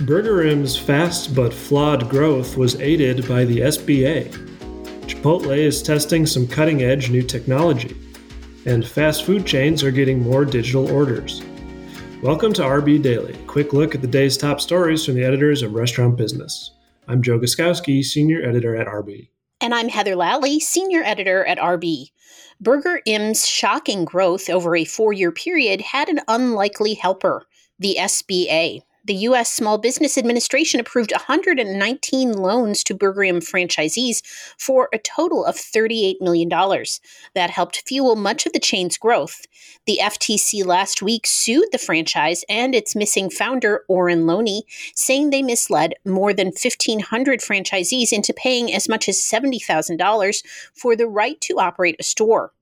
Burgerim's fast but flawed growth was aided by the SBA. Chipotle is testing some cutting edge new technology, and fast food chains are getting more digital orders. Welcome to RB Daily, a quick look at the day's top stories from the editors of Restaurant Business. I'm Joe Guszkowski, Senior Editor at RB. And I'm Heather Lally, Senior Editor at RB. Burgerim's shocking growth over a four year period had an unlikely helper the SBA the U.S. Small Business Administration approved 119 loans to Burgerim franchisees for a total of $38 million. That helped fuel much of the chain's growth. The FTC last week sued the franchise and its missing founder, Oren Loni, saying they misled more than 1,500 franchisees into paying as much as $70,000 for the right to operate a store.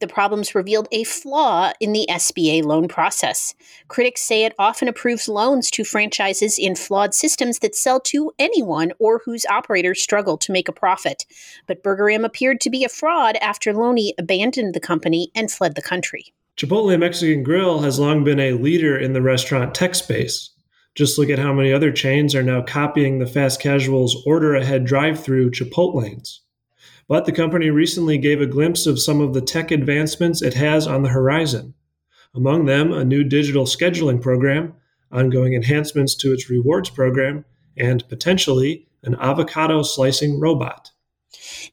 The problems revealed a flaw in the SBA loan process. Critics say it often approves loans to franchises in flawed systems that sell to anyone or whose operators struggle to make a profit. But Burger appeared to be a fraud after Loni abandoned the company and fled the country. Chipotle Mexican Grill has long been a leader in the restaurant tech space. Just look at how many other chains are now copying the fast casual's order ahead drive through Chipotlanes. But the company recently gave a glimpse of some of the tech advancements it has on the horizon. Among them, a new digital scheduling program, ongoing enhancements to its rewards program, and potentially an avocado slicing robot.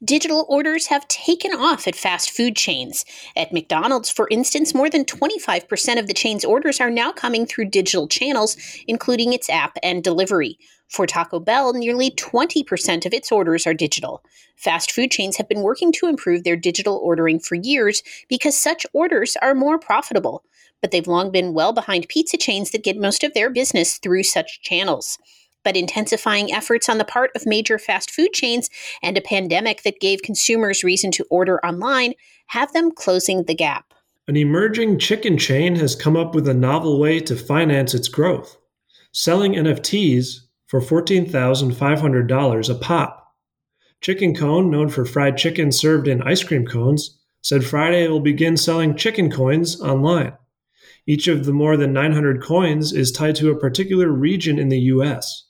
Digital orders have taken off at fast food chains. At McDonald's, for instance, more than 25% of the chain's orders are now coming through digital channels, including its app and delivery. For Taco Bell, nearly 20% of its orders are digital. Fast food chains have been working to improve their digital ordering for years because such orders are more profitable. But they've long been well behind pizza chains that get most of their business through such channels. But intensifying efforts on the part of major fast food chains and a pandemic that gave consumers reason to order online have them closing the gap. An emerging chicken chain has come up with a novel way to finance its growth selling NFTs for $14,500 a pop. Chicken Cone, known for fried chicken served in ice cream cones, said Friday will begin selling chicken coins online. Each of the more than 900 coins is tied to a particular region in the U.S.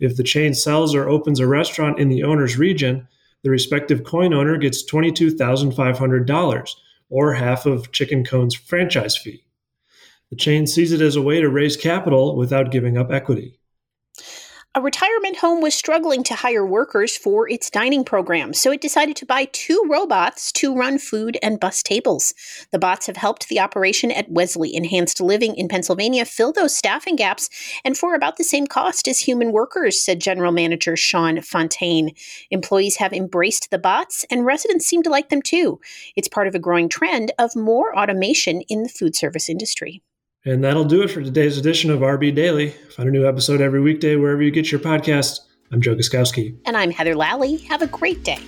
If the chain sells or opens a restaurant in the owner's region, the respective coin owner gets $22,500, or half of Chicken Cone's franchise fee. The chain sees it as a way to raise capital without giving up equity. A retirement home was struggling to hire workers for its dining program, so it decided to buy two robots to run food and bus tables. The bots have helped the operation at Wesley Enhanced Living in Pennsylvania fill those staffing gaps and for about the same cost as human workers, said General Manager Sean Fontaine. Employees have embraced the bots, and residents seem to like them too. It's part of a growing trend of more automation in the food service industry. And that'll do it for today's edition of RB Daily. Find a new episode every weekday wherever you get your podcasts. I'm Joe Guszkowski. And I'm Heather Lally. Have a great day.